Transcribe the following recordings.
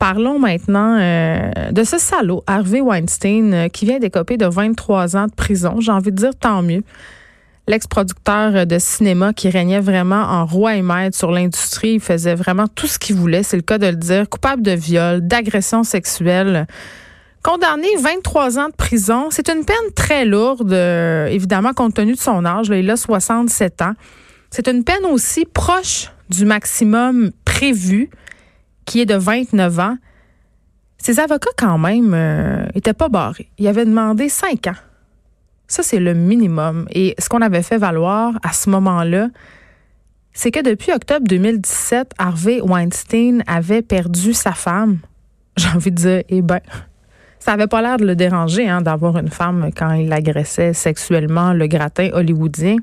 Parlons maintenant euh, de ce salaud, Harvey Weinstein, euh, qui vient d'écoper de 23 ans de prison. J'ai envie de dire tant mieux l'ex-producteur de cinéma qui régnait vraiment en roi et maître sur l'industrie. Il faisait vraiment tout ce qu'il voulait, c'est le cas de le dire, coupable de viol, d'agression sexuelle. Condamné 23 ans de prison, c'est une peine très lourde, euh, évidemment, compte tenu de son âge. il a 67 ans. C'est une peine aussi proche du maximum prévu, qui est de 29 ans. Ses avocats, quand même, n'étaient euh, pas barrés. Ils avaient demandé 5 ans ça, c'est le minimum. Et ce qu'on avait fait valoir à ce moment-là, c'est que depuis octobre 2017, Harvey Weinstein avait perdu sa femme. J'ai envie de dire, eh ben, ça avait pas l'air de le déranger hein, d'avoir une femme quand il agressait sexuellement le gratin hollywoodien.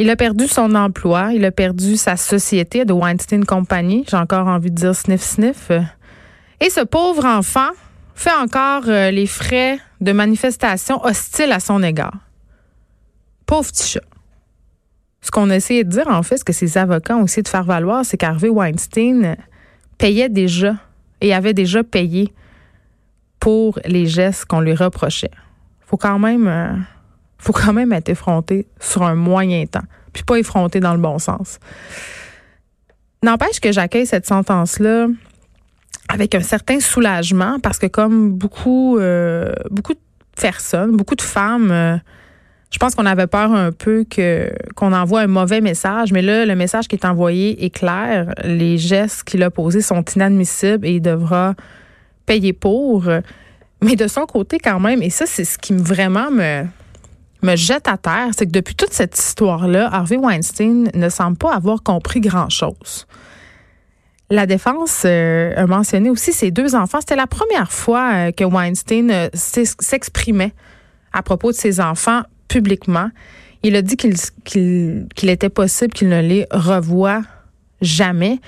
Il a perdu son emploi, il a perdu sa société de Weinstein Company. J'ai encore envie de dire sniff sniff. Et ce pauvre enfant fait encore euh, les frais de manifestations hostiles à son égard. Pauvre petit chat. Ce qu'on a de dire, en fait, ce que ses avocats ont essayé de faire valoir, c'est qu'Harvey Weinstein payait déjà et avait déjà payé pour les gestes qu'on lui reprochait. Faut quand même, euh, faut quand même être effronté sur un moyen temps, puis pas effronté dans le bon sens. N'empêche que j'accueille cette sentence-là avec un certain soulagement parce que comme beaucoup euh, beaucoup de personnes, beaucoup de femmes euh, je pense qu'on avait peur un peu que qu'on envoie un mauvais message, mais là le message qui est envoyé est clair, les gestes qu'il a posés sont inadmissibles et il devra payer pour. Mais de son côté quand même et ça c'est ce qui vraiment me me jette à terre, c'est que depuis toute cette histoire-là, Harvey Weinstein ne semble pas avoir compris grand-chose. La défense euh, a mentionné aussi ses deux enfants. C'était la première fois euh, que Weinstein euh, s'exprimait à propos de ses enfants publiquement. Il a dit qu'il était possible qu'il ne les revoie jamais.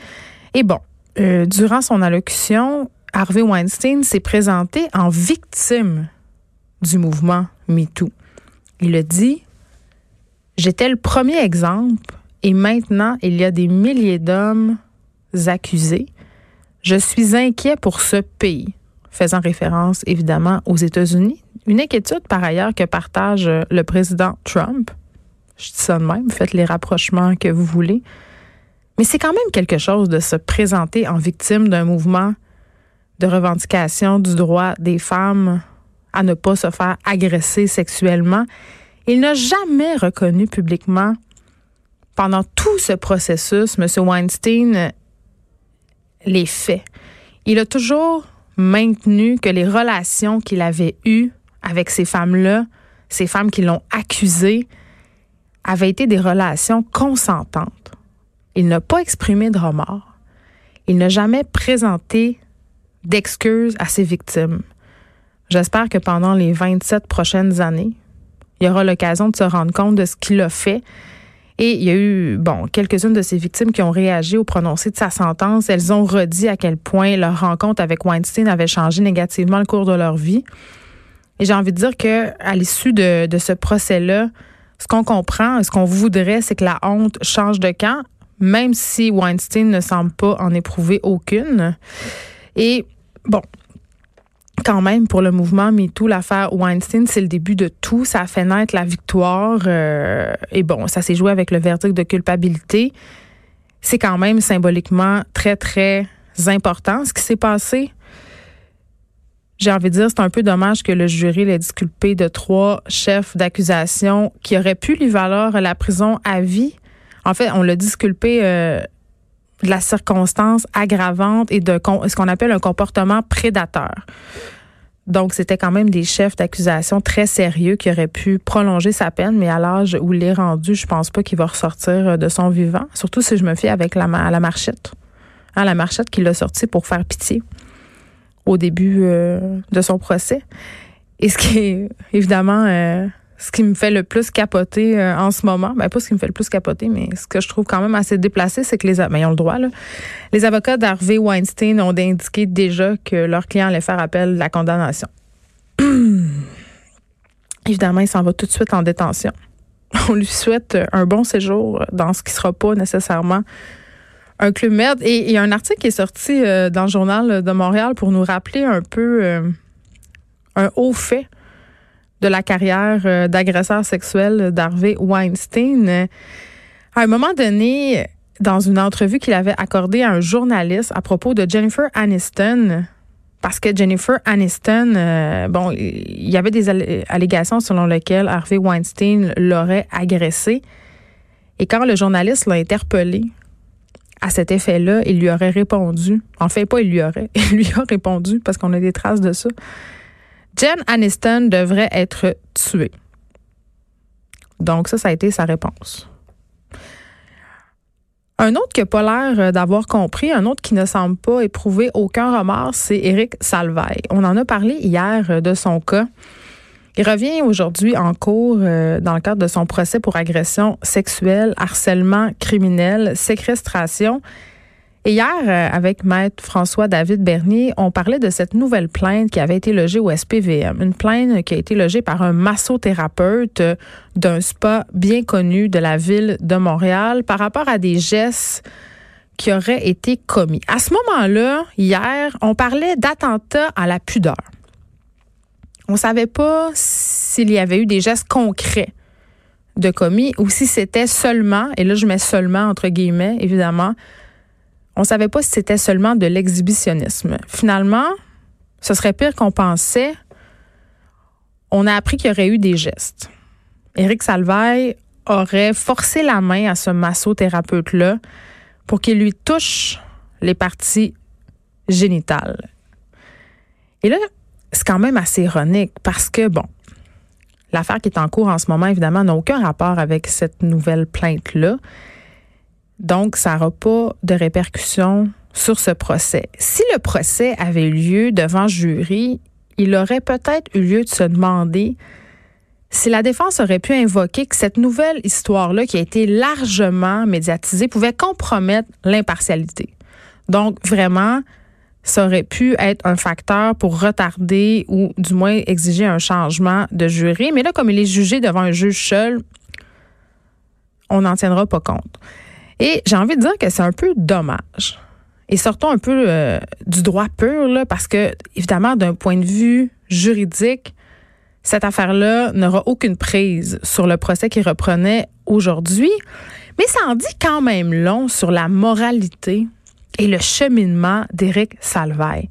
Et bon, durant son allocution, Harvey Weinstein s'est présenté en victime du mouvement MeToo. Il a dit J'étais le premier exemple et maintenant il y a des milliers d'hommes accusés. Je suis inquiet pour ce pays, faisant référence évidemment aux États-Unis. Une inquiétude par ailleurs que partage le président Trump. Je dis ça de même, faites les rapprochements que vous voulez. Mais c'est quand même quelque chose de se présenter en victime d'un mouvement de revendication du droit des femmes à ne pas se faire agresser sexuellement. Il n'a jamais reconnu publiquement, pendant tout ce processus, M. Weinstein les faits. Il a toujours maintenu que les relations qu'il avait eues avec ces femmes-là, ces femmes qui l'ont accusé, avaient été des relations consentantes. Il n'a pas exprimé de remords. Il n'a jamais présenté d'excuses à ses victimes. J'espère que pendant les 27 prochaines années, il y aura l'occasion de se rendre compte de ce qu'il a fait et il y a eu, bon, quelques-unes de ces victimes qui ont réagi au prononcé de sa sentence. Elles ont redit à quel point leur rencontre avec Weinstein avait changé négativement le cours de leur vie. Et j'ai envie de dire que à l'issue de, de ce procès-là, ce qu'on comprend, ce qu'on voudrait, c'est que la honte change de camp, même si Weinstein ne semble pas en éprouver aucune. Et bon, quand même, pour le mouvement MeToo, l'affaire Weinstein, c'est le début de tout. Ça a fait naître la victoire. Euh, et bon, ça s'est joué avec le verdict de culpabilité. C'est quand même symboliquement très, très important ce qui s'est passé. J'ai envie de dire, c'est un peu dommage que le jury l'ait disculpé de trois chefs d'accusation qui auraient pu lui valoir la prison à vie. En fait, on l'a disculpé euh, de la circonstance aggravante et de ce qu'on appelle un comportement prédateur. Donc, c'était quand même des chefs d'accusation très sérieux qui auraient pu prolonger sa peine, mais à l'âge où il est rendu, je pense pas qu'il va ressortir de son vivant. Surtout si je me fie avec la, la marchette. Hein, la marchette qui l'a sorti pour faire pitié. au début euh, de son procès. Et ce qui est évidemment euh, ce qui me fait le plus capoter euh, en ce moment, ben pas ce qui me fait le plus capoter, mais ce que je trouve quand même assez déplacé, c'est que les ben, ils ont le droit là. Les avocats d'Harvey Weinstein ont indiqué déjà que leur client allait faire appel de la condamnation. Évidemment, il s'en va tout de suite en détention. On lui souhaite un bon séjour dans ce qui sera pas nécessairement un club merde. Et il y a un article qui est sorti euh, dans le journal de Montréal pour nous rappeler un peu euh, un haut fait de la carrière euh, d'agresseur sexuel d'Harvey Weinstein. À un moment donné, dans une entrevue qu'il avait accordée à un journaliste à propos de Jennifer Aniston, parce que Jennifer Aniston, bon, il y avait des allégations selon lesquelles Harvey Weinstein l'aurait agressée. Et quand le journaliste l'a interpellé à cet effet-là, il lui aurait répondu. En fait, pas il lui aurait. Il lui a répondu parce qu'on a des traces de ça. Jen Aniston devrait être tuée. Donc, ça, ça a été sa réponse. Un autre qui n'a pas l'air d'avoir compris, un autre qui ne semble pas éprouver aucun remords, c'est Éric Salvaille. On en a parlé hier de son cas. Il revient aujourd'hui en cours euh, dans le cadre de son procès pour agression sexuelle, harcèlement criminel, séquestration. Et hier, euh, avec maître François-David Bernier, on parlait de cette nouvelle plainte qui avait été logée au SPVM. Une plainte qui a été logée par un massothérapeute d'un spa bien connu de la ville de Montréal par rapport à des gestes qui auraient été commis. À ce moment-là, hier, on parlait d'attentat à la pudeur. On savait pas s'il y avait eu des gestes concrets de commis ou si c'était seulement, et là je mets seulement entre guillemets, évidemment, on savait pas si c'était seulement de l'exhibitionnisme. Finalement, ce serait pire qu'on pensait. On a appris qu'il y aurait eu des gestes. Éric Salvaille aurait forcé la main à ce massothérapeute-là pour qu'il lui touche les parties génitales. Et là, c'est quand même assez ironique parce que, bon, l'affaire qui est en cours en ce moment, évidemment, n'a aucun rapport avec cette nouvelle plainte-là. Donc, ça n'aura pas de répercussions sur ce procès. Si le procès avait eu lieu devant jury, il aurait peut-être eu lieu de se demander si la défense aurait pu invoquer que cette nouvelle histoire-là, qui a été largement médiatisée, pouvait compromettre l'impartialité. Donc, vraiment, ça aurait pu être un facteur pour retarder ou du moins exiger un changement de jury. Mais là, comme il est jugé devant un juge seul, on n'en tiendra pas compte. Et j'ai envie de dire que c'est un peu dommage. Et sortons un peu euh, du droit pur, parce que, évidemment, d'un point de vue juridique, cette affaire-là n'aura aucune prise sur le procès qui reprenait aujourd'hui. Mais ça en dit quand même long sur la moralité et le cheminement d'Éric Salvaille.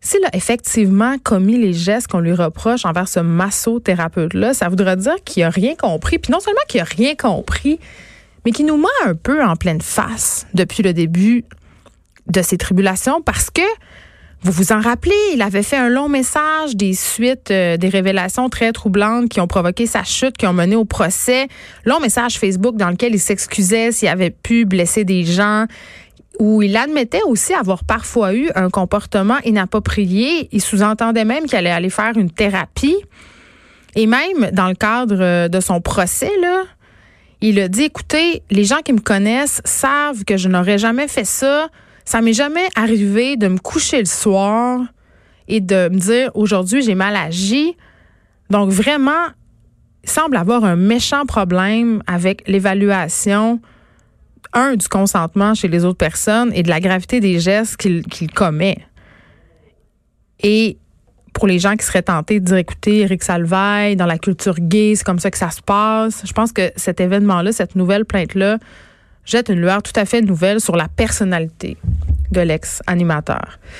S'il a effectivement commis les gestes qu'on lui reproche envers ce massothérapeute-là, ça voudrait dire qu'il n'a rien compris. Puis non seulement qu'il n'a rien compris, mais qu'il nous ment un peu en pleine face depuis le début de ses tribulations parce que vous vous en rappelez, il avait fait un long message des suites euh, des révélations très troublantes qui ont provoqué sa chute, qui ont mené au procès. Long message Facebook dans lequel il s'excusait s'il avait pu blesser des gens, où il admettait aussi avoir parfois eu un comportement inapproprié. Il sous-entendait même qu'il allait aller faire une thérapie. Et même dans le cadre de son procès, là, il a dit, écoutez, les gens qui me connaissent savent que je n'aurais jamais fait ça. Ça m'est jamais arrivé de me coucher le soir et de me dire, aujourd'hui, j'ai mal agi. Donc vraiment, il semble avoir un méchant problème avec l'évaluation un, du consentement chez les autres personnes et de la gravité des gestes qu'il commet. Et pour les gens qui seraient tentés de dire, écoutez, Eric Salvaille, dans la culture gay, c'est comme ça que ça se passe. Je pense que cet événement-là, cette nouvelle plainte-là, jette une lueur tout à fait nouvelle sur la personnalité de l'ex-animateur.